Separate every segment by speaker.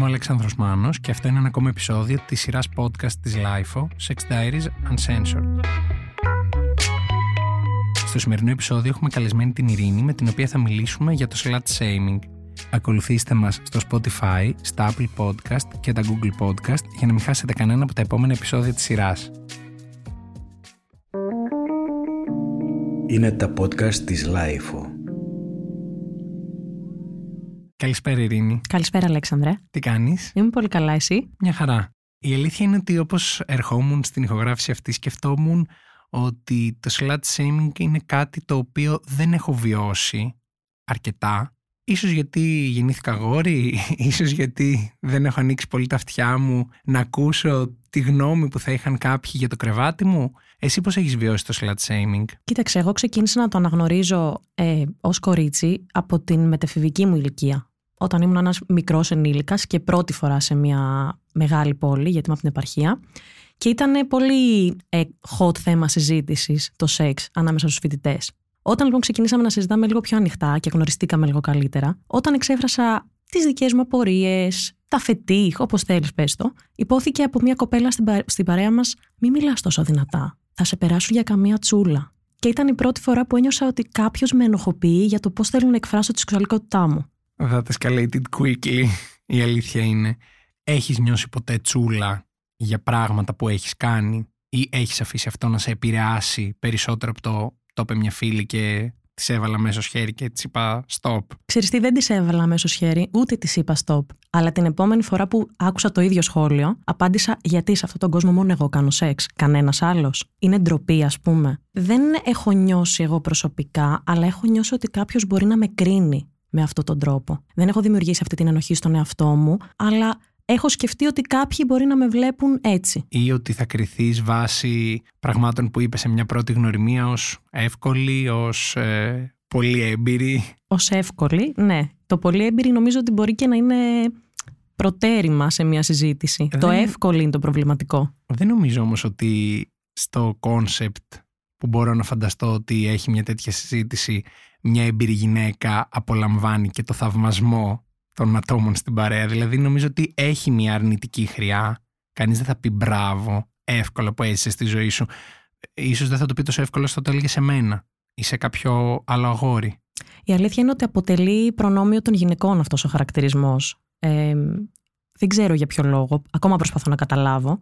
Speaker 1: Είμαι ο Αλέξανδρος Μάνος και αυτό είναι ένα ακόμα επεισόδιο της σειράς podcast της LIFO, Sex Diaries Uncensored. Στο σημερινό επεισόδιο έχουμε καλεσμένη την Ειρήνη με την οποία θα μιλήσουμε για το slut shaming. Ακολουθήστε μας στο Spotify, στα Apple Podcast και τα Google Podcast για να μην χάσετε κανένα από τα επόμενα επεισόδια της σειράς.
Speaker 2: Είναι τα podcast της LIFO.
Speaker 1: Καλησπέρα Ειρήνη.
Speaker 3: Καλησπέρα, Αλέξανδρε.
Speaker 1: Τι κάνεις;
Speaker 3: Είμαι πολύ καλά, εσύ;
Speaker 1: Μια χαρά. Η αλήθεια είναι ότι όπως ερχόμουν στην ηχογράφηση αυτή σκεφτόμουν ότι το slut shaming είναι κάτι το οποίο δεν έχω βιώσει αρκετά. Ίσως γιατί γεννήθηκα γόρι, ίσως γιατί δεν έχω ανοίξει πολύ τα αυτιά μου να ακούσω τη γνώμη που θα είχαν κάποιοι για το κρεβάτι μου. Εσύ πώς έχεις βιώσει το slut shaming?
Speaker 3: Κοίταξε, εγώ ξεκίνησα να το αναγνωρίζω ε, ως κορίτσι από την μετεφηβική μου ηλικία. Όταν ήμουν ένας μικρός ενήλικας και πρώτη φορά σε μια μεγάλη πόλη, γιατί είμαι από την επαρχία. Και ήταν πολύ ε, hot θέμα συζήτησης το σεξ ανάμεσα στους φοιτητές. Όταν λοιπόν ξεκινήσαμε να συζητάμε λίγο πιο ανοιχτά και γνωριστήκαμε λίγο καλύτερα, όταν εξέφρασα τις δικές μου απορίες, τα φετίχ, όπως θέλεις, πες το, υπόθηκε από μια κοπέλα στην, πα... στην παρέα μας: Μη μιλάς τόσο δυνατά. Θα σε περάσουν για καμία τσούλα. Και ήταν η πρώτη φορά που ένιωσα ότι κάποιος με ενοχοποιεί για το πώς θέλω να εκφράσω τη σεξουαλικότητά μου.
Speaker 1: That escalated quickly. Η αλήθεια είναι. Έχεις νιώσει ποτέ τσούλα για πράγματα που έχεις κάνει ή έχεις αφήσει αυτό να σε επηρεάσει περισσότερο από το το είπε μια φίλη και της έβαλα μέσω χέρι και της είπα stop.
Speaker 3: Ξέρεις τι, δεν της έβαλα μέσω χέρι, ούτε της είπα stop. Αλλά την επόμενη φορά που άκουσα το ίδιο σχόλιο, απάντησα γιατί σε αυτόν τον κόσμο μόνο εγώ κάνω σεξ. Κανένας άλλος. Είναι ντροπή, ας πούμε. Δεν έχω νιώσει εγώ προσωπικά, αλλά έχω νιώσει ότι κάποιος μπορεί να με κρίνει με αυτόν τον τρόπο. Δεν έχω δημιουργήσει αυτή την ενοχή στον εαυτό μου, αλλά έχω σκεφτεί ότι κάποιοι μπορεί να με βλέπουν έτσι.
Speaker 1: Ή ότι θα κριθεί βάσει πραγμάτων που είπε σε μια πρώτη γνωριμία ως εύκολη, ως ε, πολύ έμπειρη;
Speaker 3: Ως εύκολη, ναι. Το πολύ έμπειρη νομίζω ότι μπορεί και να είναι προτέρημα σε μια συζήτηση.
Speaker 1: Δεν...
Speaker 3: Το εύκολο είναι το προβληματικό.
Speaker 1: Δεν νομίζω όμως ότι στο concept που μπορώ να φανταστώ ότι έχει μια τέτοια συζήτηση μια έμπειρη γυναίκα απολαμβάνει και το θαυμασμό των ατόμων στην παρέα. Δηλαδή νομίζω ότι έχει μια αρνητική χρειά. Κανείς δεν θα πει μπράβο, εύκολα που έζησες στη ζωή σου. Ίσως δεν θα το πει τόσο εύκολο στο το έλεγε σε μένα ή σε κάποιο άλλο αγόρι.
Speaker 3: Η αλήθεια είναι ότι αποτελεί προνόμιο των γυναικών αυτός ο χαρακτηρισμός. Ε, δεν ξέρω για ποιο λόγο, ακόμα προσπαθώ να καταλάβω.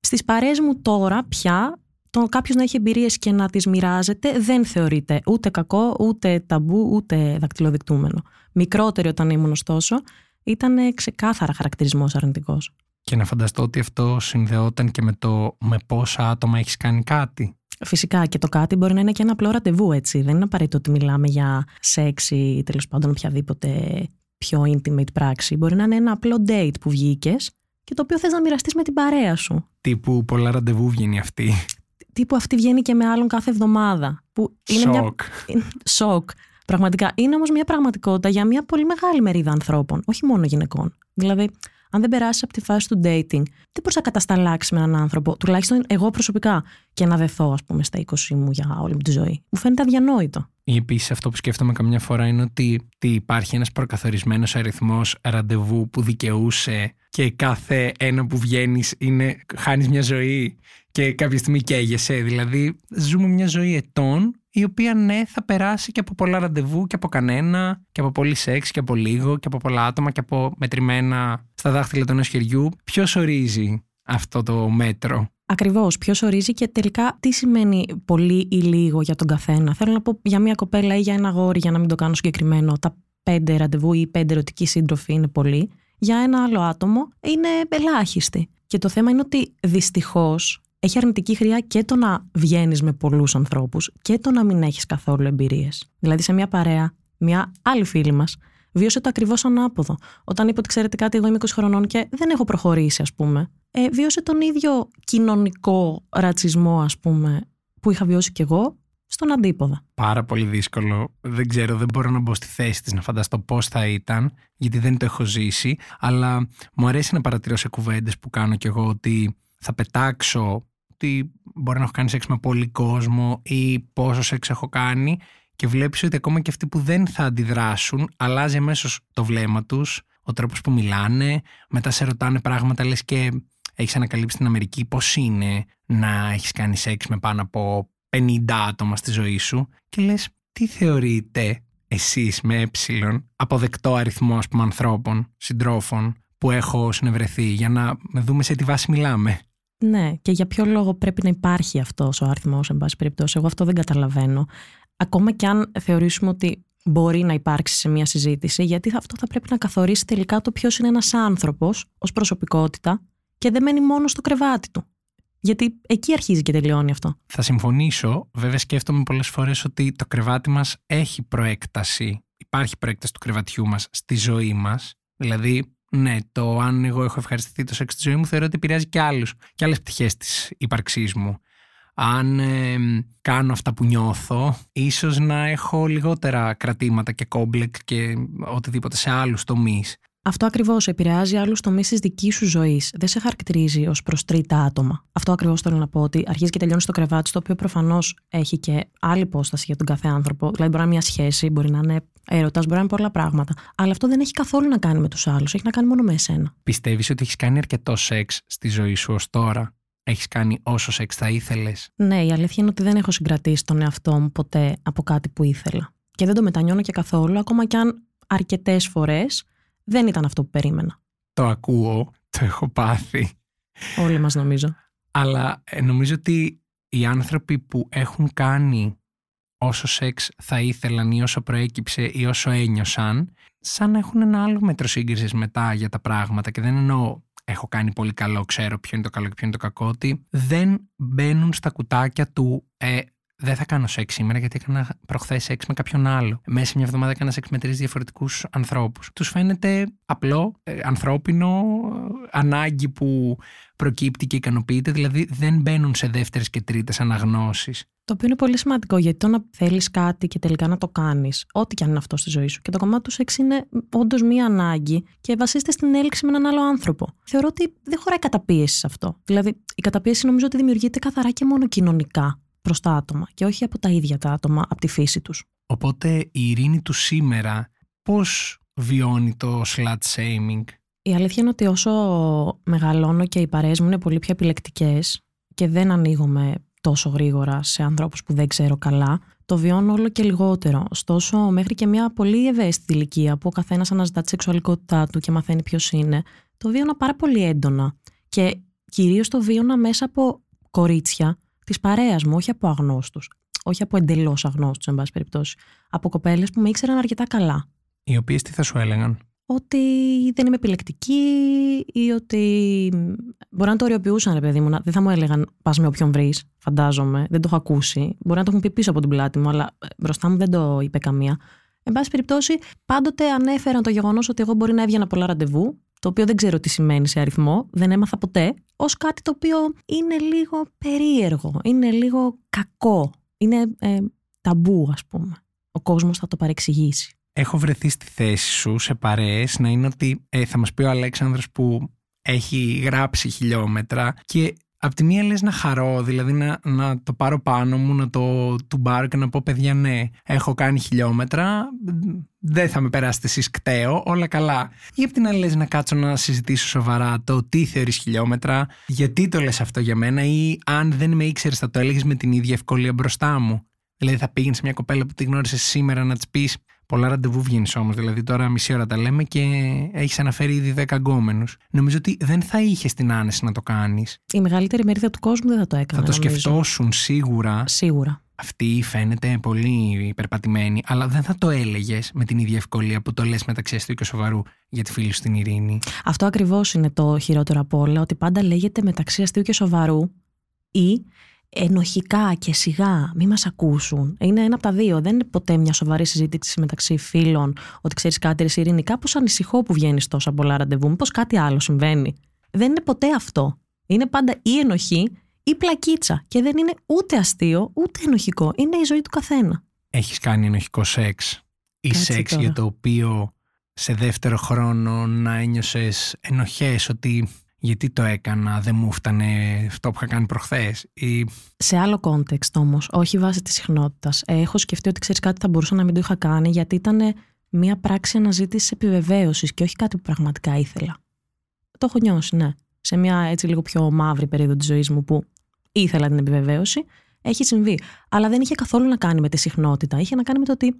Speaker 3: Στις παρέες μου τώρα πια το κάποιος να έχει εμπειρίες και να τις μοιράζεται δεν θεωρείται ούτε κακό, ούτε ταμπού, ούτε δακτυλοδεικτούμενο. Μικρότερη όταν ήμουν ωστόσο, ήταν ξεκάθαρα χαρακτηρισμός αρνητικός.
Speaker 1: Και να φανταστώ ότι αυτό συνδεόταν και με το με πόσα άτομα έχεις κάνει κάτι.
Speaker 3: Φυσικά και το κάτι μπορεί να είναι και ένα απλό ραντεβού, έτσι. Δεν είναι απαραίτητο ότι μιλάμε για σεξ ή τέλος πάντων οποιαδήποτε πιο intimate πράξη. Μπορεί να είναι ένα απλό date που βγήκες και το οποίο θες να μοιραστείς με την παρέα σου.
Speaker 1: Τύπου πολλά ραντεβού βγαίνει αυτή
Speaker 3: τύπου αυτή βγαίνει και με άλλον κάθε εβδομάδα. Που είναι
Speaker 1: Σοκ.
Speaker 3: Μια... Σοκ. Πραγματικά. Είναι όμως μια πραγματικότητα για μια πολύ μεγάλη μερίδα ανθρώπων, όχι μόνο γυναικών. Δηλαδή, αν δεν περάσεις από τη φάση του dating, δεν μπορείς να κατασταλάξεις με έναν άνθρωπο, τουλάχιστον εγώ προσωπικά, και να δεθώ, ας πούμε, στα 20 μου για όλη μου τη ζωή. Μου φαίνεται αδιανόητο.
Speaker 1: Ή επίσης αυτό που σκέφτομαι καμιά φορά είναι ότι, ότι υπάρχει ένας προκαθορισμένος αριθμός ραντεβού που δικαιούσε και κάθε ένα που βγαίνεις είναι χάνεις μια ζωή και κάποια στιγμή καίγεσαι. Δηλαδή, ζούμε μια ζωή ετών η οποία ναι θα περάσει και από πολλά ραντεβού και από κανένα και από πολύ σεξ και από λίγο και από πολλά άτομα και από μετρημένα στα δάχτυλα του ενός χεριού. Ποιος ορίζει αυτό το μέτρο;
Speaker 3: Ακριβώς. Ποιος ορίζει και τελικά τι σημαίνει πολύ ή λίγο για τον καθένα. Θέλω να πω για μια κοπέλα ή για ένα γόρι, για να μην το κάνω συγκεκριμένο, τα πέντε ραντεβού ή πέντε ερωτικοί σύντροφοι είναι πολύ. Για ένα άλλο άτομο είναι ελάχιστη. Και το θέμα είναι ότι δυστυχώς έχει αρνητική χρειά και το να βγαίνεις με πολλούς ανθρώπους και το να μην έχεις καθόλου εμπειρίες. Δηλαδή, σε μια παρέα, μια άλλη φίλη μας βίωσε το ακριβώς ανάποδο. Όταν είπε ότι ξέρετε κάτι, εγώ είμαι 20 χρονών και δεν έχω προχωρήσει, ας πούμε. Ε, βίωσε τον ίδιο κοινωνικό ρατσισμό, ας πούμε, που είχα βιώσει κι εγώ στον αντίποδα.
Speaker 1: Πάρα πολύ δύσκολο. Δεν ξέρω, δεν μπορώ να μπω στη θέση της να φανταστώ πώς θα ήταν, γιατί δεν το έχω ζήσει. Αλλά μου αρέσει να παρατηρώ σε κουβέντες που κάνω κι εγώ ότι θα πετάξω ότι μπορεί να έχω κάνει σεξ με πολύ κόσμο ή πόσο σεξ έχω κάνει και βλέπεις ότι ακόμα και αυτοί που δεν θα αντιδράσουν αλλάζει αμέσως το βλέμμα τους ο τρόπος που μιλάνε. Μετά σε ρωτάνε πράγματα, λες και έχεις ανακαλύψει στην Αμερική πώς είναι να έχεις κάνει σεξ με πάνω από 50 άτομα στη ζωή σου. Και λες, τι θεωρείτε εσείς με ε αποδεκτό αριθμό ας πούμε, ανθρώπων, συντρόφων που έχω συνευρεθεί για να δούμε σε τι βάση μιλάμε;
Speaker 3: Ναι, και για ποιο λόγο πρέπει να υπάρχει αυτός ο αριθμός, εν πάση περιπτώσει. Εγώ αυτό δεν καταλαβαίνω. Ακόμα και αν θεωρήσουμε ότι μπορεί να υπάρξει σε μια συζήτηση, γιατί αυτό θα πρέπει να καθορίσει τελικά το ποιος είναι ένας άνθρωπος ως προσωπικότητα και δεν μένει μόνο στο κρεβάτι του. Γιατί εκεί αρχίζει και τελειώνει αυτό.
Speaker 1: Θα συμφωνήσω. Βέβαια, σκέφτομαι πολλές φορές ότι το κρεβάτι μας έχει προέκταση. Υπάρχει προέκταση του κρεβατιού μας στη ζωή μας. Δηλαδή, ναι, το αν εγώ έχω ευχαριστηθεί το σεξ στη ζωή μου, θεωρώ ότι επηρεάζει και άλλους και άλλες πτυχές της ύπαρξής μου. Αν κάνω αυτά που νιώθω, ίσως να έχω λιγότερα κρατήματα και κόμπλεξ και οτιδήποτε σε άλλους τομείς.
Speaker 3: Αυτό ακριβώς επηρεάζει άλλους τομείς της δικής σου ζωής. Δεν σε χαρακτηρίζει ως προς τρίτα άτομα. Αυτό ακριβώς θέλω να πω ότι αρχίζει και τελειώνει στο κρεβάτι, το οποίο προφανώς έχει και άλλη υπόσταση για τον κάθε άνθρωπο. Δηλαδή, μπορεί να είναι μια σχέση, μπορεί να είναι έρωτας, μπορεί να είναι πολλά πράγματα. Αλλά αυτό δεν έχει καθόλου να κάνει με τους άλλους. Έχει να κάνει μόνο με εσένα.
Speaker 1: Πιστεύεις ότι έχεις κάνει αρκετό σεξ στη ζωή σου ως τώρα; Έχεις κάνει όσο σεξ θα ήθελες;
Speaker 3: Ναι, η αλήθεια είναι ότι δεν έχω συγκρατήσει τον εαυτό μου ποτέ από κάτι που ήθελα. Και δεν το μετανιώνω και καθόλου, ακόμα κι αν αρκετές φορές δεν ήταν αυτό που περίμενα.
Speaker 1: Το ακούω, το έχω πάθει.
Speaker 3: Όλοι μας νομίζω.
Speaker 1: Αλλά ε, νομίζω ότι οι άνθρωποι που έχουν κάνει όσο σεξ θα ήθελαν ή όσο προέκυψε ή όσο ένιωσαν, σαν να έχουν ένα άλλο μέτρο σύγκρισης μετά για τα πράγματα. Και δεν εννοώ έχω κάνει πολύ καλό, ξέρω ποιο είναι το καλό και ποιο είναι το κακό, ότι δεν μπαίνουν στα κουτάκια του ε, δεν θα κάνω σεξ σήμερα γιατί έκανα προχθές σεξ με κάποιον άλλο. Μέσα σε μια εβδομάδα έκανα σεξ με τρεις διαφορετικούς ανθρώπους. Τους φαίνεται απλό, ε, ανθρώπινο, ανάγκη που προκύπτει και ικανοποιείται, δηλαδή δεν μπαίνουν σε δεύτερες και τρίτες αναγνώσεις.
Speaker 3: Το οποίο είναι πολύ σημαντικό γιατί το να θέλεις κάτι και τελικά να το κάνεις, ό,τι και αν είναι αυτό στη ζωή σου. Και το κομμάτι του σεξ είναι όντως μία ανάγκη και βασίζεται στην έλξη με έναν άλλο άνθρωπο. Θεωρώ ότι δεν χωράει καταπίεσης σε αυτό. Δηλαδή, η καταπίεση νομίζω ότι δημιουργείται καθαρά και μόνο κοινωνικά προς τα άτομα και όχι από τα ίδια τα άτομα, από τη φύση τους.
Speaker 1: Οπότε η ειρήνη του σήμερα πώς βιώνει το slut shaming;
Speaker 3: Η αλήθεια είναι ότι όσο μεγαλώνω και οι παρέες μου είναι πολύ πιο επιλεκτικές και δεν ανοίγομαι τόσο γρήγορα σε ανθρώπους που δεν ξέρω καλά, το βιώνω όλο και λιγότερο. Ωστόσο, μέχρι και μια πολύ ευαίσθητη ηλικία που ο καθένας αναζητά τη σεξουαλικότητά του και μαθαίνει ποιος είναι, το βίωνα πάρα πολύ έντονα. Και κυρίως το βίωνα μέσα από κορίτσια της παρέας μου, όχι από αγνώστους. Όχι από εντελώς αγνώστους, εν πάση περιπτώσει. Από κοπέλες που με ήξεραν αρκετά καλά.
Speaker 1: Οι οποίες τι θα σου έλεγαν;
Speaker 3: Ότι δεν είμαι επιλεκτική ή ότι. Μπορεί να το οριοποιούσαν, ρε παιδί μου. Δεν θα μου έλεγαν πας με όποιον βρεις, φαντάζομαι. Δεν το έχω ακούσει. Μπορεί να το έχουν πει πίσω από την πλάτη μου, αλλά ε, μπροστά μου δεν το είπε καμία. Εν πάση περιπτώσει, πάντοτε ανέφεραν το γεγονός ότι εγώ μπορεί να έβγαινα πολλά ραντεβού το οποίο δεν ξέρω τι σημαίνει σε αριθμό, δεν έμαθα ποτέ, ως κάτι το οποίο είναι λίγο περίεργο, είναι λίγο κακό, είναι ε, ταμπού ας πούμε. Ο κόσμος θα το παρεξηγήσει.
Speaker 1: Έχω βρεθεί στη θέση σου σε παρέες να είναι ότι ε, θα μας πει ο Αλέξανδρος που έχει γράψει χιλιόμετρα και Απ' τη μία λες να χαρώ, δηλαδή να, να το πάρω πάνω μου, να το τουμπάρω και να πω παιδιά ναι, έχω κάνει χιλιόμετρα, δεν θα με περάσετε εσείς κταίω, όλα καλά. Ή απ' την άλλη λες να κάτσω να συζητήσω σοβαρά το τι θεωρείς χιλιόμετρα, γιατί το λες αυτό για μένα ή αν δεν με ήξερες θα το έλεγες με την ίδια ευκολία μπροστά μου. Δηλαδή θα πήγαινε σε μια κοπέλα που τη γνώρισες σήμερα να της πεις Πολλά ραντεβού βγαίνεις όμως. Δηλαδή, τώρα μισή ώρα τα λέμε και έχεις αναφέρει ήδη 10 γκόμενους. Νομίζω ότι δεν θα είχες την άνεση να το κάνεις.
Speaker 3: Η μεγαλύτερη μερίδα του κόσμου δεν θα το έκανε.
Speaker 1: Θα το σκεφτόσουν σίγουρα.
Speaker 3: Σίγουρα.
Speaker 1: Αυτή φαίνεται πολύ υπερπατημένη, αλλά δεν θα το έλεγες με την ίδια ευκολία που το λες μεταξύ αστείου και σοβαρού για τη φίλη σου στην ειρήνη.
Speaker 3: Αυτό ακριβώς είναι το χειρότερο από όλα, ότι πάντα λέγεται μεταξύ αστείου και σοβαρού ή ενοχικά και σιγά, μη μας ακούσουν. Είναι ένα από τα δύο. Δεν είναι ποτέ μια σοβαρή συζήτηση μεταξύ φίλων ότι ξέρεις κάτι, ρε Ειρήνη, κάπως ανησυχώ που βγαίνεις τόσα πολλά ραντεβού, μήπως κάτι άλλο συμβαίνει. Δεν είναι ποτέ αυτό. Είναι πάντα ή ενοχή ή πλακίτσα και δεν είναι ούτε αστείο ούτε ενοχικό. Είναι η ζωή του καθένα.
Speaker 1: Έχεις κάνει ενοχικό σεξ ή σεξ για το οποίο σε δεύτερο χρόνο να ένιωσες ενοχές ότι γιατί το έκανα, δεν μου φτανε αυτό που είχα κάνει προχθές. Ή...
Speaker 3: Σε άλλο context όμως, όχι βάσει της συχνότητας. Έχω σκεφτεί ότι ξέρεις κάτι θα μπορούσα να μην το είχα κάνει γιατί ήταν μία πράξη αναζήτησης επιβεβαίωσης και όχι κάτι που πραγματικά ήθελα. Το έχω νιώσει, ναι. Σε μια έτσι λίγο πιο μαύρη περίοδο της ζωής μου που ήθελα την επιβεβαίωση, έχει συμβεί. Αλλά δεν είχε καθόλου να κάνει με τη συχνότητα. Είχε να κάνει με το ότι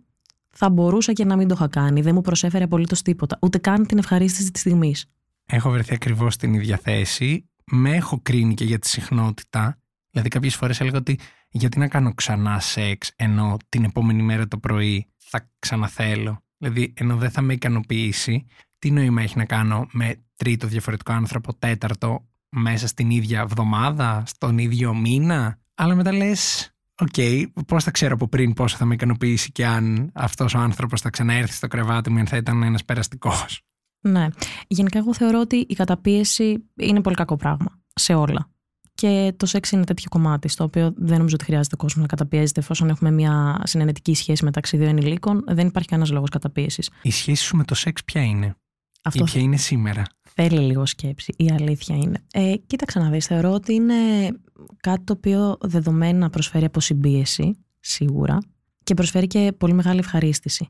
Speaker 3: θα μπορούσα και να μην το είχα κάνει. Δεν μου προσέφερε απολύτως τίποτα. Ούτε καν την ευχαρίστηση της στιγμής.
Speaker 1: Έχω βρεθεί ακριβώς στην ίδια θέση. Με έχω κρίνει και για τη συχνότητα. Δηλαδή, κάποιες φορές έλεγα ότι γιατί να κάνω ξανά σεξ ενώ την επόμενη μέρα το πρωί θα ξαναθέλω; Δηλαδή, ενώ δεν θα με ικανοποιήσει, τι νόημα έχει να κάνω με τρίτο διαφορετικό άνθρωπο, τέταρτο, μέσα στην ίδια εβδομάδα, στον ίδιο μήνα; Αλλά μετά λες, OK, okay, πώς θα ξέρω από πριν πόσο θα με ικανοποιήσει και αν αυτός ο άνθρωπος θα ξαναέρθει στο κρεβάτι μου, αν θα ήταν ένας περαστικός;
Speaker 3: Ναι. Γενικά, εγώ θεωρώ ότι η καταπίεση είναι πολύ κακό πράγμα σε όλα. Και το σεξ είναι τέτοιο κομμάτι, στο οποίο δεν νομίζω ότι χρειάζεται ο κόσμος να καταπιέζεται, εφόσον έχουμε μια συνενετική σχέση μεταξύ δύο ενηλίκων. Δεν υπάρχει κανένας λόγος καταπίεσης.
Speaker 1: Η σχέση σου με το σεξ ποια είναι, Αυτό ή ποια είναι σήμερα;
Speaker 3: Θέλει λίγο σκέψη. Η αλήθεια είναι. Ε, κοίταξε να δεις. Θεωρώ ότι είναι κάτι το οποίο δεδομένα προσφέρει αποσυμπίεση, σίγουρα, και προσφέρει και πολύ μεγάλη ευχαρίστηση.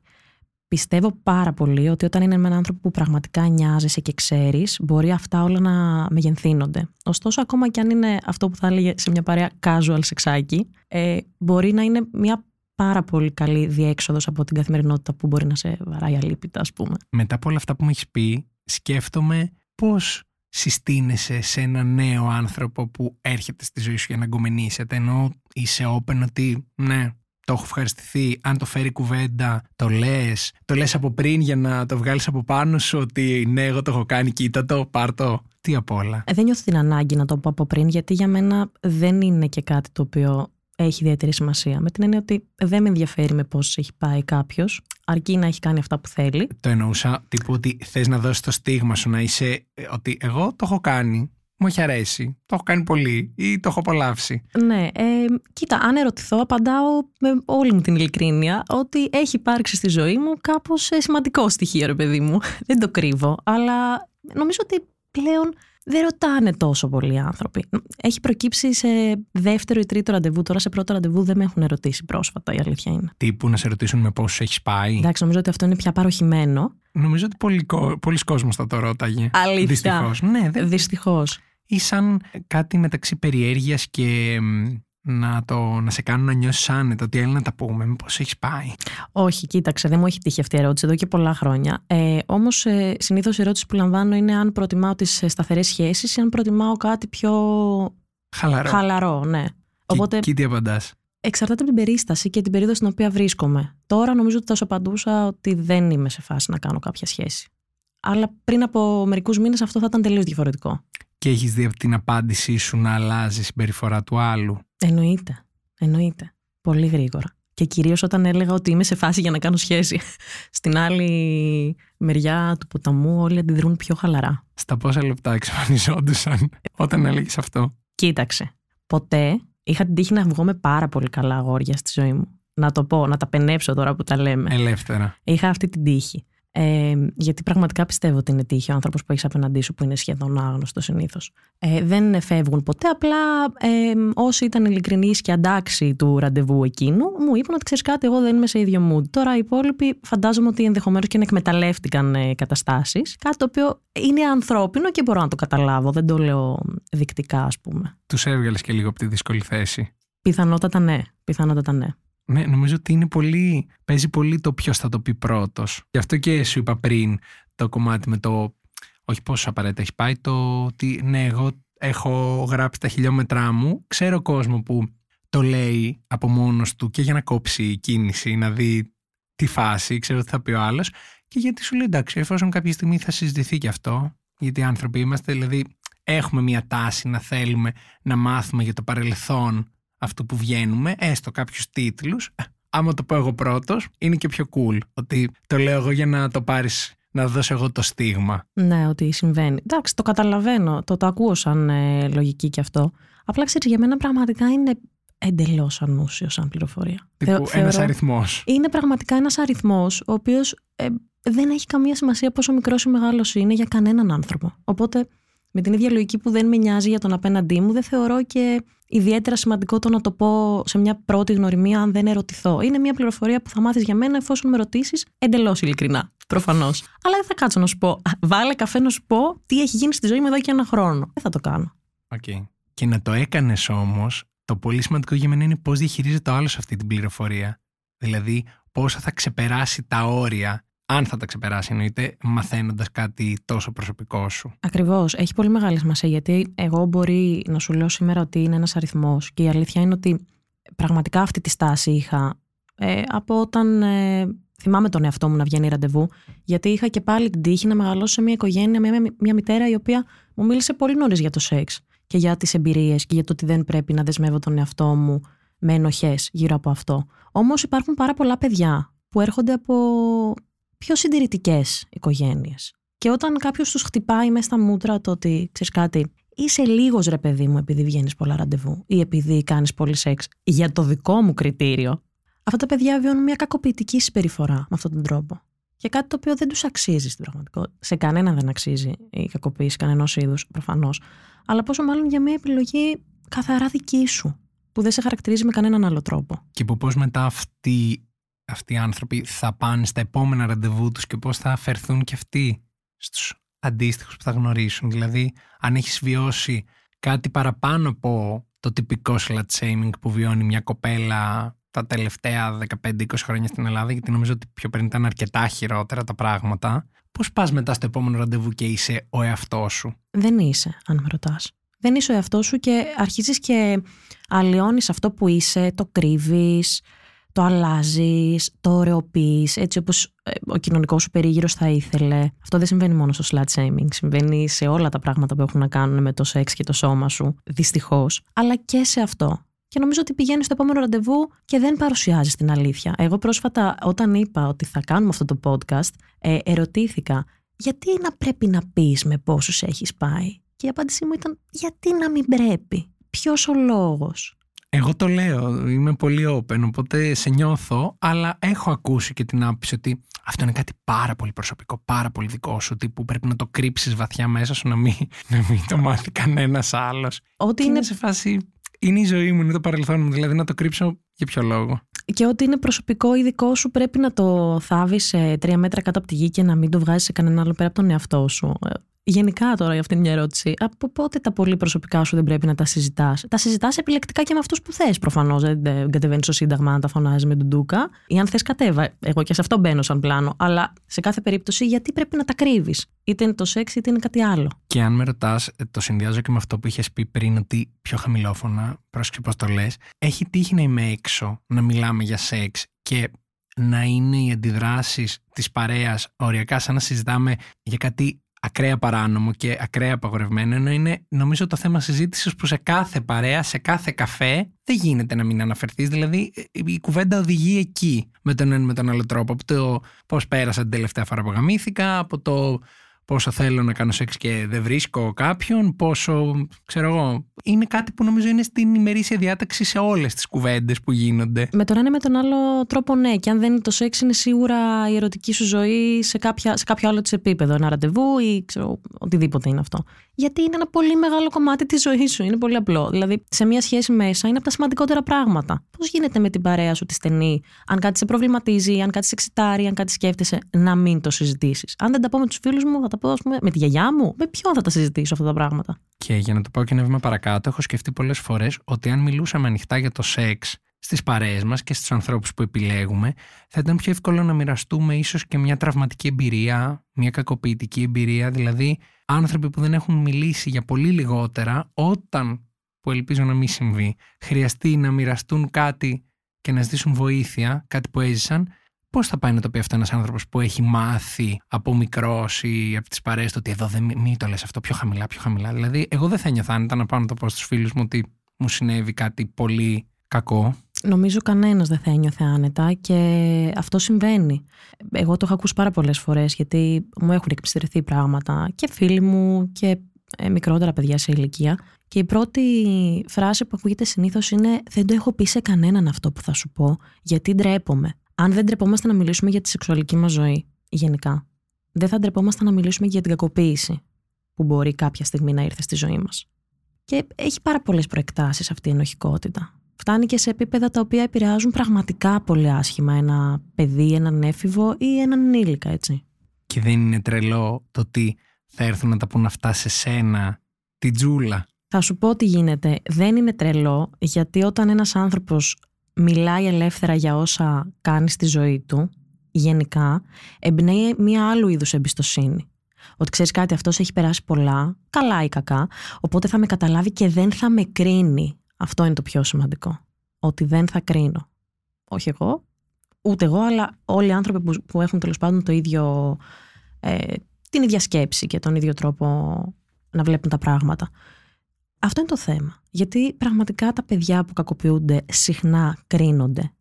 Speaker 3: Πιστεύω πάρα πολύ ότι όταν είναι με έναν άνθρωπο που πραγματικά νοιάζεσαι και ξέρεις, μπορεί αυτά όλα να μεγενθύνονται. Ωστόσο, ακόμα και αν είναι αυτό που θα έλεγε σε μια παρέα casual σεξάκι, ε, μπορεί να είναι μια πάρα πολύ καλή διέξοδος από την καθημερινότητα που μπορεί να σε βαράει αλήπητα, ας πούμε.
Speaker 1: Μετά από όλα αυτά που μου έχεις πει, σκέφτομαι πώς συστήνεσαι σε ένα νέο άνθρωπο που έρχεται στη ζωή σου για να γκομενήσετε, ενώ είσαι open ότι ναι, το έχω ευχαριστηθεί. Αν το φέρει κουβέντα, το λες. Το λες από πριν για να το βγάλεις από πάνω σου ότι ναι, εγώ το έχω κάνει, κοίτα το, πάρ το. Τι απ' όλα.
Speaker 3: Ε, δεν νιώθω την ανάγκη να το πω από πριν, γιατί για μένα δεν είναι και κάτι το οποίο έχει ιδιαίτερη σημασία. Με την έννοια ότι δεν με ενδιαφέρει με πώς έχει πάει κάποιος, αρκεί να έχει κάνει αυτά που θέλει.
Speaker 1: Το εννοούσα τύπου ότι θες να δώσεις το στίγμα σου, να είσαι ε, ότι εγώ το έχω κάνει μου έχει αρέσει, το έχω κάνει πολύ ή το έχω απολαύσει.
Speaker 3: Ναι, ε, κοίτα, αν ερωτηθώ, απαντάω με όλη μου την ειλικρίνεια ότι έχει υπάρξει στη ζωή μου κάπως ε, σημαντικό στοιχείο, ρε παιδί μου. Δεν το κρύβω, αλλά νομίζω ότι πλέον δεν ρωτάνε τόσο πολλοί άνθρωποι. Έχει προκύψει σε δεύτερο ή τρίτο ραντεβού. Τώρα σε πρώτο ραντεβού δεν με έχουν ερωτήσει πρόσφατα, η αλήθεια είναι.
Speaker 1: Τύπου να σε ρωτήσουν με πόσους έχεις πάει;
Speaker 3: Εντάξει, νομίζω ότι αυτό είναι πια παροχημένο.
Speaker 1: Νομίζω ότι πολλοί κόσμος θα το ρώταγε.
Speaker 3: Αλήθεια.
Speaker 1: Δυστυχώς. Ναι,
Speaker 3: δεν... Δυστυχώς
Speaker 1: ή σαν κάτι μεταξύ περιέργειας και να, το, να σε κάνουν να νιώσεις άνετα, ότι έλα να τα πούμε, μήπως έχεις πάει;
Speaker 3: Όχι, κοίταξε, δεν μου έχει τύχει αυτή η ερώτηση εδώ και πολλά χρόνια. Ε, Όμως, ε, συνήθως η ερώτηση που λαμβάνω είναι αν προτιμάω τις σταθερές σχέσεις ή αν προτιμάω κάτι πιο.
Speaker 1: Χαλαρό.
Speaker 3: Χαλαρό, ναι.
Speaker 1: Οπότε, και τι απαντάς;
Speaker 3: Εξαρτάται από την περίσταση και την περίοδο στην οποία βρίσκομαι. Τώρα νομίζω ότι θα σου απαντούσα ότι δεν είμαι σε φάση να κάνω κάποια σχέση. Αλλά πριν από μερικούς μήνες αυτό θα ήταν τελείως διαφορετικό
Speaker 1: και έχεις δει από την απάντησή σου να αλλάζει η συμπεριφορά του άλλου.
Speaker 3: Εννοείται. Εννοείται. Πολύ γρήγορα. Και κυρίως όταν έλεγα ότι είμαι σε φάση για να κάνω σχέση. Στην άλλη μεριά του ποταμού όλοι αντιδρούν πιο χαλαρά.
Speaker 1: Στα πόσα λεπτά εξαφανιζόντουσαν όταν έλεγες αυτό;
Speaker 3: Κοίταξε. Ποτέ είχα την τύχη να βγω με πάρα πολύ καλά αγόρια στη ζωή μου. Να το πω, να τα πενέψω τώρα που τα λέμε.
Speaker 1: Ελεύθερα.
Speaker 3: Είχα αυτή την τύχη. Ε, γιατί πραγματικά πιστεύω ότι είναι τύχη ο άνθρωπος που έχεις απέναντί σου που είναι σχεδόν άγνωστος συνήθως. Ε, δεν φεύγουν ποτέ. Απλά ε, όσοι ήταν ειλικρινείς και αντάξει του ραντεβού εκείνου, μου είπαν ότι ξέρεις κάτι, εγώ δεν είμαι σε ίδιο mood. Τώρα οι υπόλοιποι φαντάζομαι ότι ενδεχομένως και να εκμεταλλεύτηκαν ε, καταστάσεις. Κάτι το οποίο είναι ανθρώπινο και μπορώ να το καταλάβω. Δεν το λέω δεικτικά, ας πούμε.
Speaker 1: Τους έβγαλες και λίγο από τη δύσκολη θέση.
Speaker 3: Πιθανότατα ναι. Πιθανότατα ναι.
Speaker 1: Ναι, νομίζω ότι είναι πολύ, παίζει πολύ το ποιος θα το πει πρώτος. Γι' αυτό και σου είπα πριν το κομμάτι με το. Όχι πόσο απαραίτητα έχει πάει, το ότι ναι, εγώ έχω γράψει τα χιλιόμετρά μου. Ξέρω κόσμο που το λέει από μόνος του και για να κόψει κίνηση, να δει τη φάση, ξέρω τι θα πει ο άλλος. Και γιατί σου λέει εντάξει, εφόσον κάποια στιγμή θα συζητηθεί και αυτό, γιατί άνθρωποι είμαστε, δηλαδή έχουμε μια τάση να θέλουμε να μάθουμε για το παρελθόν αυτού που βγαίνουμε, έστω κάποιους τίτλους. Άμα το πω εγώ πρώτος, είναι και πιο cool. Ότι το λέω εγώ για να το πάρεις, να δώσω εγώ το στίγμα.
Speaker 3: Ναι, ότι συμβαίνει. Εντάξει, το καταλαβαίνω. Το, το ακούω σαν ε, λογική και αυτό. Απλά ξέρεις, για μένα πραγματικά είναι εντελώς ανούσιος σαν πληροφορία.
Speaker 1: Τύπου ένας αριθμός.
Speaker 3: Είναι πραγματικά ένας αριθμός, ο οποίος ε, δεν έχει καμία σημασία πόσο μικρός ή μεγάλος είναι για κανέναν άνθρωπο. Οπότε Με την ίδια λογική που δεν με νοιάζει για τον απέναντί μου, δεν θεωρώ και ιδιαίτερα σημαντικό το να το πω σε μια πρώτη γνωριμία αν δεν ερωτηθώ. Είναι μια πληροφορία που θα μάθεις για μένα εφόσον με ρωτήσεις εντελώς ειλικρινά. Προφανώς. Αλλά δεν θα κάτσω να σου πω. Βάλε καφέ να σου πω τι έχει γίνει στη ζωή μου εδώ και ένα χρόνο. Δεν θα το κάνω.
Speaker 1: Okay. Και να το έκανες όμως, το πολύ σημαντικό για μένα είναι πώς διαχειρίζεται ο άλλος αυτή την πληροφορία. Δηλαδή, πόσο θα ξεπεράσει τα όρια αν θα τα ξεπεράσει εννοείται, μαθαίνοντας κάτι τόσο προσωπικό σου.
Speaker 3: Ακριβώς. Έχει πολύ μεγάλη σημασία γιατί εγώ μπορεί να σου λέω σήμερα ότι είναι ένας αριθμός και η αλήθεια είναι ότι πραγματικά αυτή τη στάση είχα ε, από όταν ε, θυμάμαι τον εαυτό μου να βγαίνει ραντεβού, γιατί είχα και πάλι την τύχη να μεγαλώσω σε μια οικογένεια με μια μητέρα η οποία μου μίλησε πολύ νωρίς για το σεξ και για τις εμπειρίες και για το ότι δεν πρέπει να δεσμεύω τον εαυτό μου με ενοχές γύρω από αυτό. Όμως υπάρχουν πάρα πολλά παιδιά που έρχονται από πιο συντηρητικές οικογένειες. Και όταν κάποιος τους χτυπάει μέσα στα μούτρα το ότι ξέρεις κάτι, είσαι λίγος ρε παιδί μου επειδή βγαίνεις πολλά ραντεβού ή επειδή κάνεις πολύ σεξ για το δικό μου κριτήριο, αυτά τα παιδιά βιώνουν μια κακοποιητική συμπεριφορά με αυτόν τον τρόπο. Και κάτι το οποίο δεν τους αξίζει στην πραγματικότητα. Σε κανένα δεν αξίζει η κακοποίηση κανενός είδους, προφανώς. Αλλά πόσο μάλλον για μια επιλογή καθαρά δική σου, που δεν σε χαρακτηρίζει με κανέναν άλλο τρόπο.
Speaker 1: Και που πώς μετά αυτή αυτοί οι άνθρωποι θα πάνε στα επόμενα ραντεβού τους και πώς θα αφαιρθούν και αυτοί στους αντίστοιχους που θα γνωρίσουν. Δηλαδή, αν έχεις βιώσει κάτι παραπάνω από το τυπικό slut shaming που βιώνει μια κοπέλα τα τελευταία 15-20 χρόνια στην Ελλάδα, γιατί νομίζω ότι πιο πριν ήταν αρκετά χειρότερα τα πράγματα, πώς πας μετά στο επόμενο ραντεβού και είσαι ο εαυτός σου;
Speaker 3: Δεν είσαι, αν με ρωτάς. Δεν είσαι ο εαυτός σου και αρχίζεις και αλλοιώνεις αυτό που είσαι, το κρύβεις, το αλλάζεις, το ωρεοποιείς έτσι όπως ε, ο κοινωνικός σου περίγυρος θα ήθελε. Αυτό δεν συμβαίνει μόνο στο slut shaming. Συμβαίνει σε όλα τα πράγματα που έχουν να κάνουν με το σεξ και το σώμα σου, δυστυχώς. Αλλά και σε αυτό. Και νομίζω ότι πηγαίνεις στο επόμενο ραντεβού και δεν παρουσιάζεις την αλήθεια. Εγώ πρόσφατα, όταν είπα ότι θα κάνουμε αυτό το podcast, ε, ερωτήθηκα γιατί να πρέπει να πεις με πόσους έχεις πάει; Και η απάντησή μου ήταν γιατί να μην πρέπει; Ποιος ο λόγος;
Speaker 1: Εγώ το λέω, είμαι πολύ open, οπότε σε νιώθω, αλλά έχω ακούσει και την άποψη ότι αυτό είναι κάτι πάρα πολύ προσωπικό, πάρα πολύ δικό σου, που πρέπει να το κρύψεις βαθιά μέσα σου, να μην, να μην το μάθει κανένας άλλος.
Speaker 3: Ότι είναι...
Speaker 1: σε φάση, είναι η ζωή μου, είναι το παρελθόν μου, δηλαδή να το κρύψω για ποιο λόγο.
Speaker 3: Και ότι είναι προσωπικό ή δικό σου πρέπει να το θάβεις σε τρία μέτρα κάτω από τη γη και να μην το βγάζεις σε κανέναν άλλο πέρα από τον εαυτό σου. Γενικά τώρα για αυτήν την ερώτηση, από πότε τα πολύ προσωπικά σου δεν πρέπει να τα συζητάς; Τα συζητάς επιλεκτικά και με αυτούς που θες. Προφανώς δεν κατεβαίνεις στο Σύνταγμα να τα φωνάζεις με τον Ντούκα. Ή αν θες, κατέβα. Εγώ και σε αυτό μπαίνω σαν πλάνο. Αλλά σε κάθε περίπτωση, γιατί πρέπει να τα κρύβεις; Είτε είναι το σεξ, είτε είναι κάτι άλλο.
Speaker 1: Και αν με ρωτάς, ε, το συνδυάζω και με αυτό που είχες πει πριν, ότι πιο χαμηλόφωνα, πρόσεξε πώς το λες, έχει τύχει να είμαι έξω, να μιλάμε για σεξ και να είναι οι αντιδράσεις της παρέας οριακά σαν να συζητάμε για κάτι ακραία παράνομο και ακραία απαγορευμένο, ενώ είναι νομίζω το θέμα συζήτησης που σε κάθε παρέα, σε κάθε καφέ δεν γίνεται να μην αναφερθείς. Δηλαδή η κουβέντα οδηγεί εκεί με τον ένα με τον άλλο τρόπο. Από το πώς πέρασα την τελευταία φορά που γαμήθηκα, από το πόσο θέλω να κάνω σεξ και δεν βρίσκω κάποιον, πόσο, ξέρω εγώ, είναι κάτι που νομίζω είναι στην ημερήσια διάταξη σε όλες τις κουβέντες που γίνονται.
Speaker 3: Με τον ένα με τον άλλο τρόπο, ναι. Και αν δεν είναι το σεξ, είναι σίγουρα η ερωτική σου ζωή σε, κάποια, σε κάποιο άλλο της επίπεδο. Ένα ραντεβού ή ξέρω, οτιδήποτε είναι αυτό. Γιατί είναι ένα πολύ μεγάλο κομμάτι της ζωής σου. Είναι πολύ απλό. Δηλαδή, σε μια σχέση μέσα είναι από τα σημαντικότερα πράγματα. Πώς γίνεται με την παρέα σου τη στενή, αν κάτι σε προβληματίζει, αν κάτι σε εξητάρει, αν κάτι σκέφτεσαι, να μην το συζητήσεις. Αν δεν τα πω με τους φίλους μου, θα τα πω πούμε, με τη γιαγιά μου. Με ποιον θα τα συζητήσω αυτά τα πράγματα;
Speaker 1: Και για να το πάω και ένα βήμα παρακάτω, έχω σκεφτεί πολλές φορές ότι αν μιλούσαμε ανοιχτά για το σεξ στις παρέες μας και στους ανθρώπους που επιλέγουμε, θα ήταν πιο εύκολο να μοιραστούμε ίσως και μια τραυματική εμπειρία, μια κακοποιητική εμπειρία. Δηλαδή, άνθρωποι που δεν έχουν μιλήσει για πολύ λιγότερα, όταν, που ελπίζω να μην συμβεί, χρειαστεί να μοιραστούν κάτι και να ζητήσουν βοήθεια, κάτι που έζησαν, Πώς θα πάει να το πει αυτό ένας άνθρωπος που έχει μάθει από μικρός ή από τις παρέες του ότι εδώ δεν μην το λες αυτό πιο χαμηλά, πιο χαμηλά. Δηλαδή, εγώ δεν θα νιώθω άνετα να πάω να το πω στους φίλους μου ότι μου συνέβη κάτι πολύ κακό.
Speaker 3: Νομίζω κανένας δεν θα ένιωθε άνετα και αυτό συμβαίνει. Εγώ το έχω ακούσει πάρα πολλές φορές γιατί μου έχουν εκπιστρεθεί πράγματα και φίλοι μου και ε, μικρότερα παιδιά σε ηλικία. Και η πρώτη φράση που ακούγεται συνήθως είναι Δεν το έχω πει σε κανέναν αυτό που θα σου πω, γιατί ντρέπομαι αν δεν ντρεπόμαστε να μιλήσουμε για τη σεξουαλική μας ζωή, γενικά, δεν θα ντρεπόμαστε να μιλήσουμε για την κακοποίηση που μπορεί κάποια στιγμή να ήρθε στη ζωή μας. Και έχει πάρα πολλές προεκτάσεις αυτή η ενοχικότητα. Φτάνει και σε επίπεδα τα οποία επηρεάζουν πραγματικά πολύ άσχημα ένα παιδί, έναν έφηβο ή έναν ενήλικα, έτσι.
Speaker 1: Και δεν είναι τρελό το ότι θα έρθουν να τα πούν αυτά σε σένα, την τζούλα.
Speaker 3: Θα σου πω τι γίνεται. Δεν είναι τρελό, γιατί όταν ένας άνθρωπος μιλάει ελεύθερα για όσα κάνει στη ζωή του, γενικά, εμπνέει μία άλλου είδους εμπιστοσύνη. Ότι ξέρεις κάτι, αυτός έχει περάσει πολλά, καλά ή κακά, οπότε θα με καταλάβει και δεν θα με κρίνει. Αυτό είναι το πιο σημαντικό. Ότι δεν θα κρίνω. Όχι εγώ, ούτε εγώ, αλλά όλοι οι άνθρωποι που, που έχουν τέλος πάντων το ίδιο, ε, την ίδια σκέψη και τον ίδιο τρόπο να βλέπουν τα πράγματα. Αυτό είναι το θέμα. Γιατί πραγματικά τα παιδιά που κακοποιούνται συχνά κρίνονται.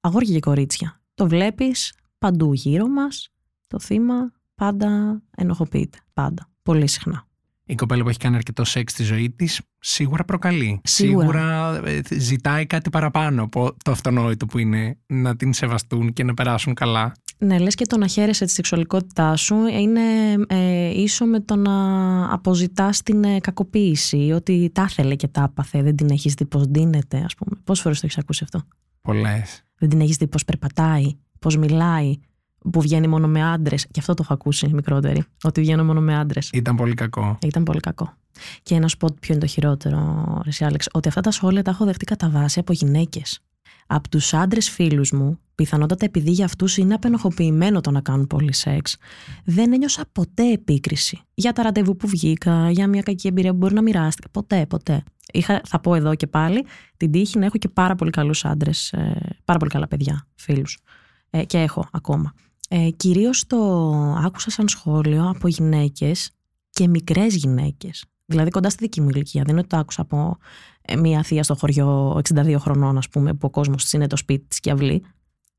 Speaker 3: Αγόρια και κορίτσια. Το βλέπεις παντού γύρω μας. Το θύμα πάντα ενοχοποιείται. Πάντα. Πολύ συχνά.
Speaker 1: Η κοπέλα που έχει κάνει αρκετό σεξ στη ζωή της σίγουρα προκαλεί.
Speaker 3: Σίγουρα.
Speaker 1: ε, ζητάει κάτι παραπάνω από το αυτονόητο που είναι να την σεβαστούν και να περάσουν καλά.
Speaker 3: Ναι, λες και το να χαίρεσαι τη σεξουαλικότητά σου είναι ε, ίσο με το να αποζητάς την ε, κακοποίηση, ότι τα ήθελε και τα άπαθε, δεν την έχεις δει πώς δίνεται, ας πούμε. Πόσες φορές το έχεις ακούσει αυτό;
Speaker 1: Πολλές.
Speaker 3: Δεν την έχεις δει πώς περπατάει, πώς μιλάει, που βγαίνει μόνο με άντρες. Και αυτό το έχω ακούσει μικρότερη. Ότι βγαίνω μόνο με άντρες.
Speaker 1: Ήταν πολύ κακό.
Speaker 3: Ήταν πολύ κακό. Και να σου πω ποιο είναι το χειρότερο, Ρεσί Άλεξ, ότι αυτά τα σχόλια τα έχω δεχτεί κατά βάση από γυναίκες. Από τους άντρες φίλους μου, πιθανότατα επειδή για αυτούς είναι απενοχοποιημένο το να κάνουν πολύ σεξ, δεν ένιωσα ποτέ επίκριση. Για τα ραντεβού που βγήκα, για μια κακή εμπειρία που μπορεί να μοιράστηκα. Ποτέ, ποτέ. Είχα, θα πω εδώ και πάλι, την τύχη να έχω και πάρα πολύ καλούς άντρες, ε, πάρα πολύ καλά παιδιά, φίλους. Ε, και έχω ακόμα. Ε, κυρίως το άκουσα σαν σχόλιο από γυναίκες και μικρές γυναίκες. Δηλαδή κοντά στη δική μου ηλικία. Δεν είναι ότι το άκουσα από ε, μια θεία στο χωριό 62 χρονών, ας πούμε, που ο κόσμος της είναι το σπίτι της και αυλή.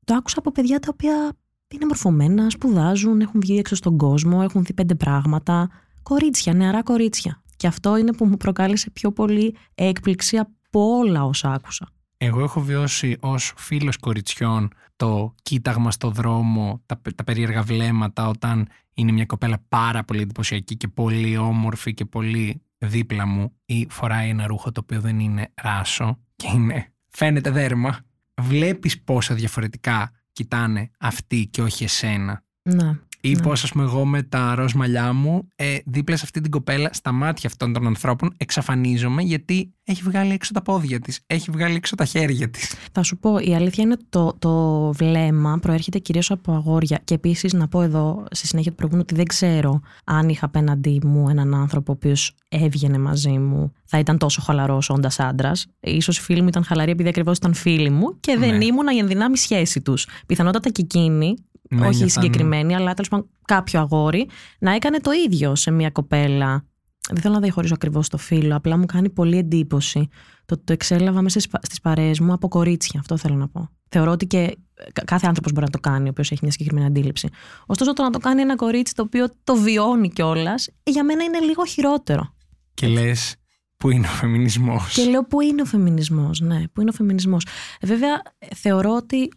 Speaker 3: Το άκουσα από παιδιά τα οποία είναι μορφωμένα, σπουδάζουν, έχουν βγει έξω στον κόσμο, έχουν δει πέντε πράγματα. Κορίτσια, νεαρά κορίτσια. Και αυτό είναι που μου προκάλεσε πιο πολύ έκπληξη από όλα όσα άκουσα.
Speaker 1: Εγώ έχω βιώσει ως φίλος κοριτσιών το κοίταγμα στο δρόμο, τα, τα περίεργα βλέμματα όταν είναι μια κοπέλα πάρα πολύ εντυπωσιακή και πολύ όμορφη και πολύ δίπλα μου ή φοράει ένα ρούχο το οποίο δεν είναι ράσο και είναι, φαίνεται δέρμα. Βλέπεις πόσα διαφορετικά κοιτάνε αυτοί και όχι εσένα.
Speaker 3: Ναι.
Speaker 1: Ή
Speaker 3: Ναι.
Speaker 1: πώ, ας πούμε, εγώ με τα ροζ μαλλιά μου, ε, δίπλα σε αυτή την κοπέλα, στα μάτια αυτών των ανθρώπων, εξαφανίζομαι γιατί έχει βγάλει έξω τα πόδια της, έχει βγάλει έξω τα χέρια της.
Speaker 3: Θα σου πω, η αλήθεια είναι ότι το, το βλέμμα προέρχεται κυρίως από αγόρια. Και επίσης να πω εδώ, στη συνέχεια του προηγούμενου, ότι δεν ξέρω αν είχα απέναντί μου έναν άνθρωπο ο οποίος έβγαινε μαζί μου, θα ήταν τόσο χαλαρός όντας άντρας. σω οι φίλοι μου ήταν χαλαροί επειδή ακριβώς ήταν φίλοι μου και δεν
Speaker 1: Ναι.
Speaker 3: ήμουν η ενδυνάμει σχέση τους. Πιθανότατα και εκείνοι,
Speaker 1: Ναι,
Speaker 3: όχι οι
Speaker 1: νιώθαν-
Speaker 3: συγκεκριμένοι, αλλά τέλος πάντων κάποιο αγόρι, να έκανε το ίδιο σε μια κοπέλα. Δεν θέλω να διαχωρίσω ακριβώς το φίλο, απλά μου κάνει πολύ εντύπωση το ότι το εξέλαβα μέσα στις παρέες μου από κορίτσια. Αυτό θέλω να πω. Θεωρώ ότι και κα- κάθε άνθρωπος μπορεί να το κάνει, ο οποίος έχει μια συγκεκριμένη αντίληψη. Ωστόσο, το να το κάνει ένα κορίτσι το οποίο το βιώνει κιόλας, για μένα είναι λίγο χειρότερο.
Speaker 1: Και λες, πού είναι ο φεμινισμός;
Speaker 3: Και λέω πού είναι ο φεμινισμός, ναι, πού είναι ο φεμινισμός; Ε, Βέβαια, ε, θεωρώ ότι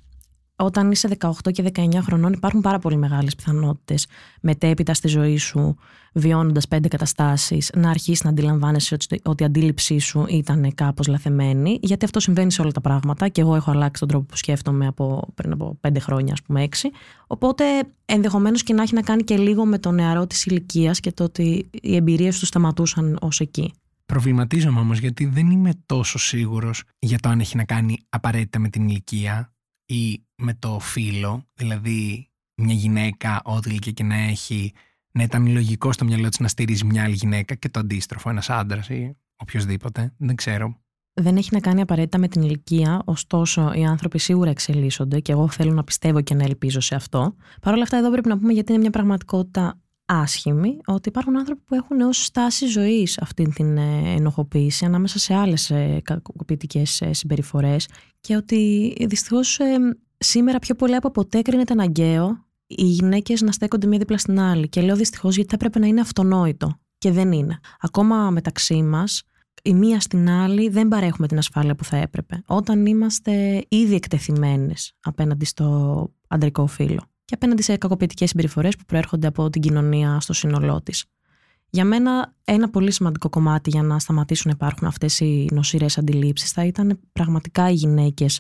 Speaker 3: όταν είσαι 18 και 19 χρονών υπάρχουν πάρα πολύ μεγάλες πιθανότητες μετέπειτα στη ζωή σου, βιώνοντας πέντε καταστάσεις, να αρχίσεις να αντιλαμβάνεσαι ότι, ότι η αντίληψή σου ήταν κάπως λαθεμένη, γιατί αυτό συμβαίνει σε όλα τα πράγματα και εγώ έχω αλλάξει τον τρόπο που σκέφτομαι από, πριν από πέντε χρόνια, ας πούμε έξι. Οπότε ενδεχομένως και να έχει να κάνει και λίγο με το νεαρό της ηλικίας και το ότι οι εμπειρίες του σταματούσαν ως εκεί.
Speaker 1: Προβληματίζομαι όμως γιατί δεν είμαι τόσο σίγουρος για το αν έχει να κάνει απαραίτητα με την ηλικία ή με το φύλλο. Δηλαδή, μια γυναίκα, ό,τι ηλικία και να έχει, να ήταν λογικό στο μυαλό της να στηρίζει μια άλλη γυναίκα και το αντίστροφο, ένας άντρας ή οποιοδήποτε. Δεν ξέρω.
Speaker 3: δεν έχει να κάνει απαραίτητα με την ηλικία, ωστόσο οι άνθρωποι σίγουρα εξελίσσονται και εγώ θέλω να πιστεύω και να ελπίζω σε αυτό. Παρ' όλα αυτά, εδώ πρέπει να πούμε γιατί είναι μια πραγματικότητα άσχημη, ότι υπάρχουν άνθρωποι που έχουν ως στάση ζωής αυτή την ε, ενοχοποίηση ανάμεσα σε άλλες ε, κακοποιητικές ε, συμπεριφορές και ότι δυστυχώς ε, σήμερα πιο πολύ από ποτέ κρίνεται αναγκαίο οι γυναίκες να στέκονται μία δίπλα στην άλλη. Και λέω δυστυχώς γιατί θα έπρεπε να είναι αυτονόητο και δεν είναι. Ακόμα μεταξύ μας η μία στην άλλη δεν παρέχουμε την ασφάλεια που θα έπρεπε. Όταν είμαστε ήδη εκτεθειμένες απέναντι στο αντρικό φύλλο και απέναντι σε κακοποιητικές συμπεριφορές που προέρχονται από την κοινωνία στο σύνολό της. Για μένα ένα πολύ σημαντικό κομμάτι για να σταματήσουν να υπάρχουν αυτές οι νοσηρές αντιλήψεις θα ήταν πραγματικά οι γυναίκες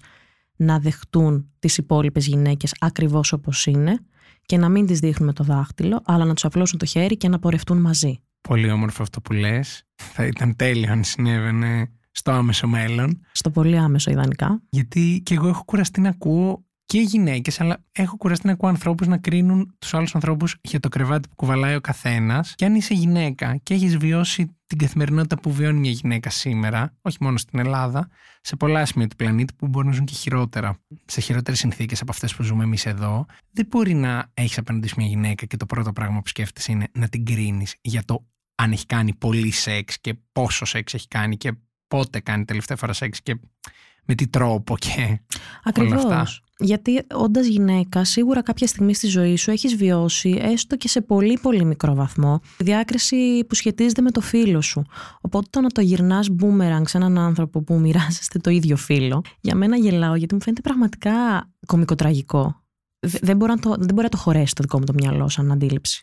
Speaker 3: να δεχτούν τις υπόλοιπες γυναίκες ακριβώς όπως είναι και να μην τις δείχνουν με το δάχτυλο, αλλά να τους απλώσουν το χέρι και να πορευτούν μαζί.
Speaker 1: Πολύ όμορφο αυτό που λες. Θα ήταν τέλειο αν συνέβαινε στο άμεσο μέλλον.
Speaker 3: Στο πολύ άμεσο ιδανικά.
Speaker 1: Γιατί και εγώ έχω κουραστεί να ακούω και γυναίκες, αλλά έχω κουραστεί να ακούω ανθρώπους να κρίνουν τους άλλους ανθρώπους για το κρεβάτι που κουβαλάει ο καθένας. Και αν είσαι γυναίκα και έχεις βιώσει την καθημερινότητα που βιώνει μια γυναίκα σήμερα, όχι μόνο στην Ελλάδα, σε πολλά σημεία του πλανήτη που μπορεί να ζουν και χειρότερα, σε χειρότερες συνθήκες από αυτές που ζούμε εμείς εδώ, δεν μπορεί να έχεις απέναντι μια γυναίκα και το πρώτο πράγμα που σκέφτεσαι είναι να την κρίνεις για το αν έχει κάνει πολύ σεξ και πόσο σεξ έχει κάνει και πότε κάνει τελευταία φορά σεξ και με τι τρόπο και
Speaker 3: Ακριβώς.
Speaker 1: όλα αυτά.
Speaker 3: Γιατί όντας γυναίκα, σίγουρα κάποια στιγμή στη ζωή σου έχεις βιώσει, έστω και σε πολύ πολύ μικρό βαθμό, διάκριση που σχετίζεται με το φίλο σου. Οπότε το να το γυρνάς boomerang σε έναν άνθρωπο που μοιράζεστε το ίδιο φίλο, για μένα γελάω γιατί μου φαίνεται πραγματικά κομικοτραγικό. Δε- Δεν μπορώ, να το, δεν μπορεί να το χωρέσει το δικό μου το μυαλό σαν αντίληψη.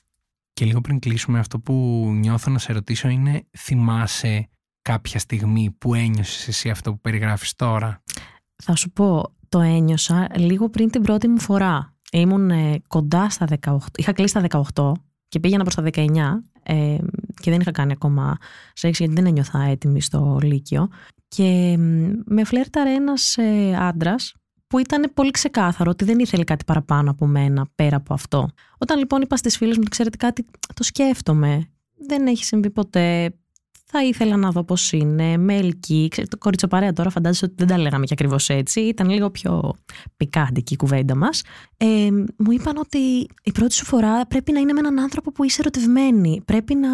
Speaker 1: Και λίγο πριν κλείσουμε, αυτό που νιώθω να σε ρωτήσω είναι θυμάσαι κάποια στιγμή που ένιωσες εσύ αυτό που περιγράφεις τώρα;
Speaker 3: Θα σου πω, το ένιωσα λίγο πριν την πρώτη μου φορά. Ήμουν ε, κοντά στα 18, είχα κλείσει στα 18 και πήγαινα προς τα 19 ε, και δεν είχα κάνει ακόμα σεξ γιατί δεν ένιωθα έτοιμη στο Λύκειο. Και μ, με φλέρταρε ένας ε, άντρας που ήταν πολύ ξεκάθαρο ότι δεν ήθελε κάτι παραπάνω από μένα πέρα από αυτό. Όταν λοιπόν είπα στις φίλες μου ότι ξέρετε κάτι, το σκέφτομαι. Δεν έχει συμβεί ποτέ. Θα ήθελα να δω πώς είναι, με ελκύει. Ξέρετε, το κοριτσοπαρέα τώρα φαντάζεσαι ότι δεν τα λέγαμε και ακριβώς έτσι. Ήταν λίγο πιο πικάντικη η κουβέντα μας. Ε, μου είπαν ότι η πρώτη σου φορά πρέπει να είναι με έναν άνθρωπο που είσαι ερωτευμένη. Πρέπει να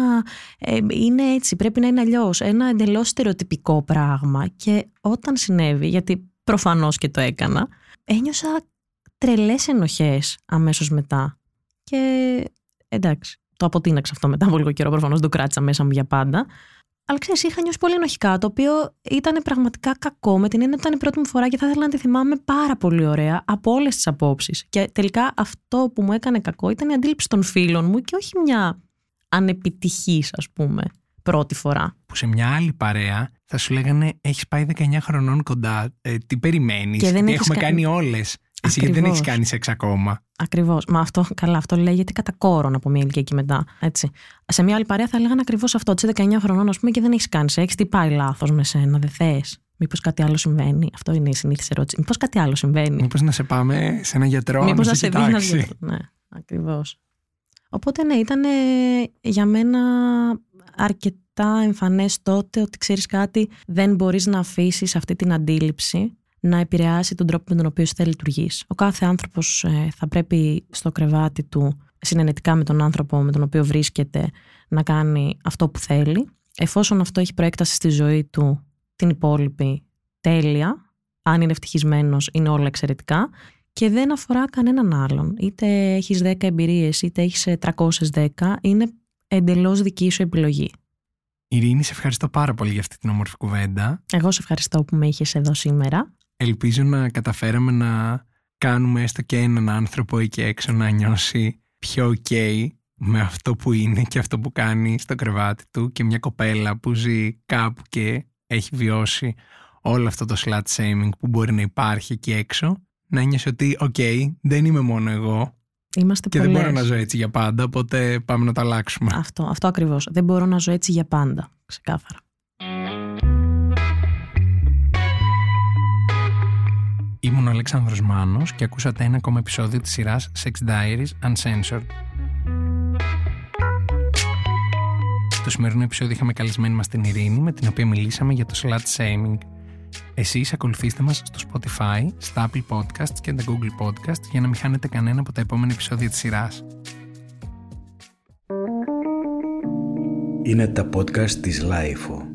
Speaker 3: ε, είναι έτσι, πρέπει να είναι αλλιώς. Ένα εντελώς στερεοτυπικό πράγμα. Και όταν συνέβη, γιατί προφανώς και το έκανα, ένιωσα τρελές ενοχές αμέσως μετά. Και εντάξει, το αποτείναξα αυτό μετά από λίγο καιρό. Προφανώς το κράτησα μέσα μου για πάντα. Αλλά ξέρεις, είχα νιώσει πολύ ενοχικά, το οποίο ήταν πραγματικά κακό με την έννοια ότι ήταν η πρώτη μου φορά και θα ήθελα να τη θυμάμαι πάρα πολύ ωραία από όλες τις απόψεις. Και τελικά αυτό που μου έκανε κακό ήταν η αντίληψη των φίλων μου και όχι μια ανεπιτυχής, ας πούμε, πρώτη φορά.
Speaker 1: Που σε μια άλλη παρέα θα σου λέγανε Έχεις πάει 19 χρονών κοντά. Ε, τι περιμένεις.
Speaker 3: Και δεν έχεις
Speaker 1: έχουμε
Speaker 3: κα-
Speaker 1: κάνει όλες. Εσύ γιατί δεν
Speaker 3: Ακριβώς.
Speaker 1: έχει κάνει σεξ ακόμα.
Speaker 3: Ακριβώς. Μα αυτό, καλά, αυτό λέγεται κατά κόρον από μια ηλικία και μετά. Έτσι. Σε μια άλλη παρέα θα λέγανε ακριβώς αυτό. Τι 19 χρονών, ας πούμε, και δεν έχεις κάνει σεξ. Τι πάει λάθος με σένα, δεν θες. Μήπως κάτι άλλο συμβαίνει. Αυτό είναι η συνήθι ερώτηση. Μήπως κάτι άλλο συμβαίνει.
Speaker 1: Μήπως να σε πάμε σε ένα γιατρό
Speaker 3: Μήπως
Speaker 1: να
Speaker 3: να
Speaker 1: σε
Speaker 3: σε δει να
Speaker 1: κοιτάξει.
Speaker 3: δει. Ναι, ακριβώς. Οπότε ναι, ήταν για μένα αρκετά εμφανές τότε ότι ξέρεις κάτι, δεν μπορείς να αφήσεις αυτή την αντίληψη να επηρεάσει τον τρόπο με τον οποίο θα λειτουργείς. Ο κάθε άνθρωπος ε, θα πρέπει στο κρεβάτι του συνενετικά με τον άνθρωπο με τον οποίο βρίσκεται να κάνει αυτό που θέλει. Εφόσον αυτό έχει προέκταση στη ζωή του την υπόλοιπη τέλεια, αν είναι ευτυχισμένος είναι όλα εξαιρετικά και δεν αφορά κανέναν άλλον. Είτε έχεις 10 εμπειρίες είτε έχεις ε, 310, είναι εντελώς δική σου επιλογή.
Speaker 1: Ειρήνη, σε ευχαριστώ πάρα πολύ για αυτή την όμορφη κουβέντα.
Speaker 3: Εγώ σε ευχαριστώ που με είχες εδώ σήμερα.
Speaker 1: Ελπίζω να καταφέραμε να κάνουμε έστω και έναν άνθρωπο εκεί έξω να νιώσει πιο ok με αυτό που είναι και αυτό που κάνει στο κρεβάτι του και μια κοπέλα που ζει κάπου και έχει βιώσει όλο αυτό το slut shaming που μπορεί να υπάρχει εκεί έξω να νιώσει ότι ok, δεν είμαι μόνο εγώ
Speaker 3: Είμαστε
Speaker 1: και
Speaker 3: πολλές.
Speaker 1: δεν μπορώ να ζω έτσι για πάντα οπότε πάμε να το αλλάξουμε.
Speaker 3: Αυτό, αυτό ακριβώς. Δεν μπορώ να ζω έτσι για πάντα. Ξεκάθαρα.
Speaker 1: Ήμουν ο Αλέξανδρος Μάνος και ακούσατε ένα ακόμα επεισόδιο της σειράς Sex Diaries Uncensored. Στο σημερινό επεισόδιο είχαμε καλεσμένη μας την Ειρήνη με την οποία μιλήσαμε για το slut shaming. Εσείς ακολουθήστε μας στο Spotify, στα Apple Podcasts και τα Google Podcasts για να μην χάνετε κανένα από τα επόμενα επεισόδια της σειράς.
Speaker 2: Είναι τα podcast της LiFO.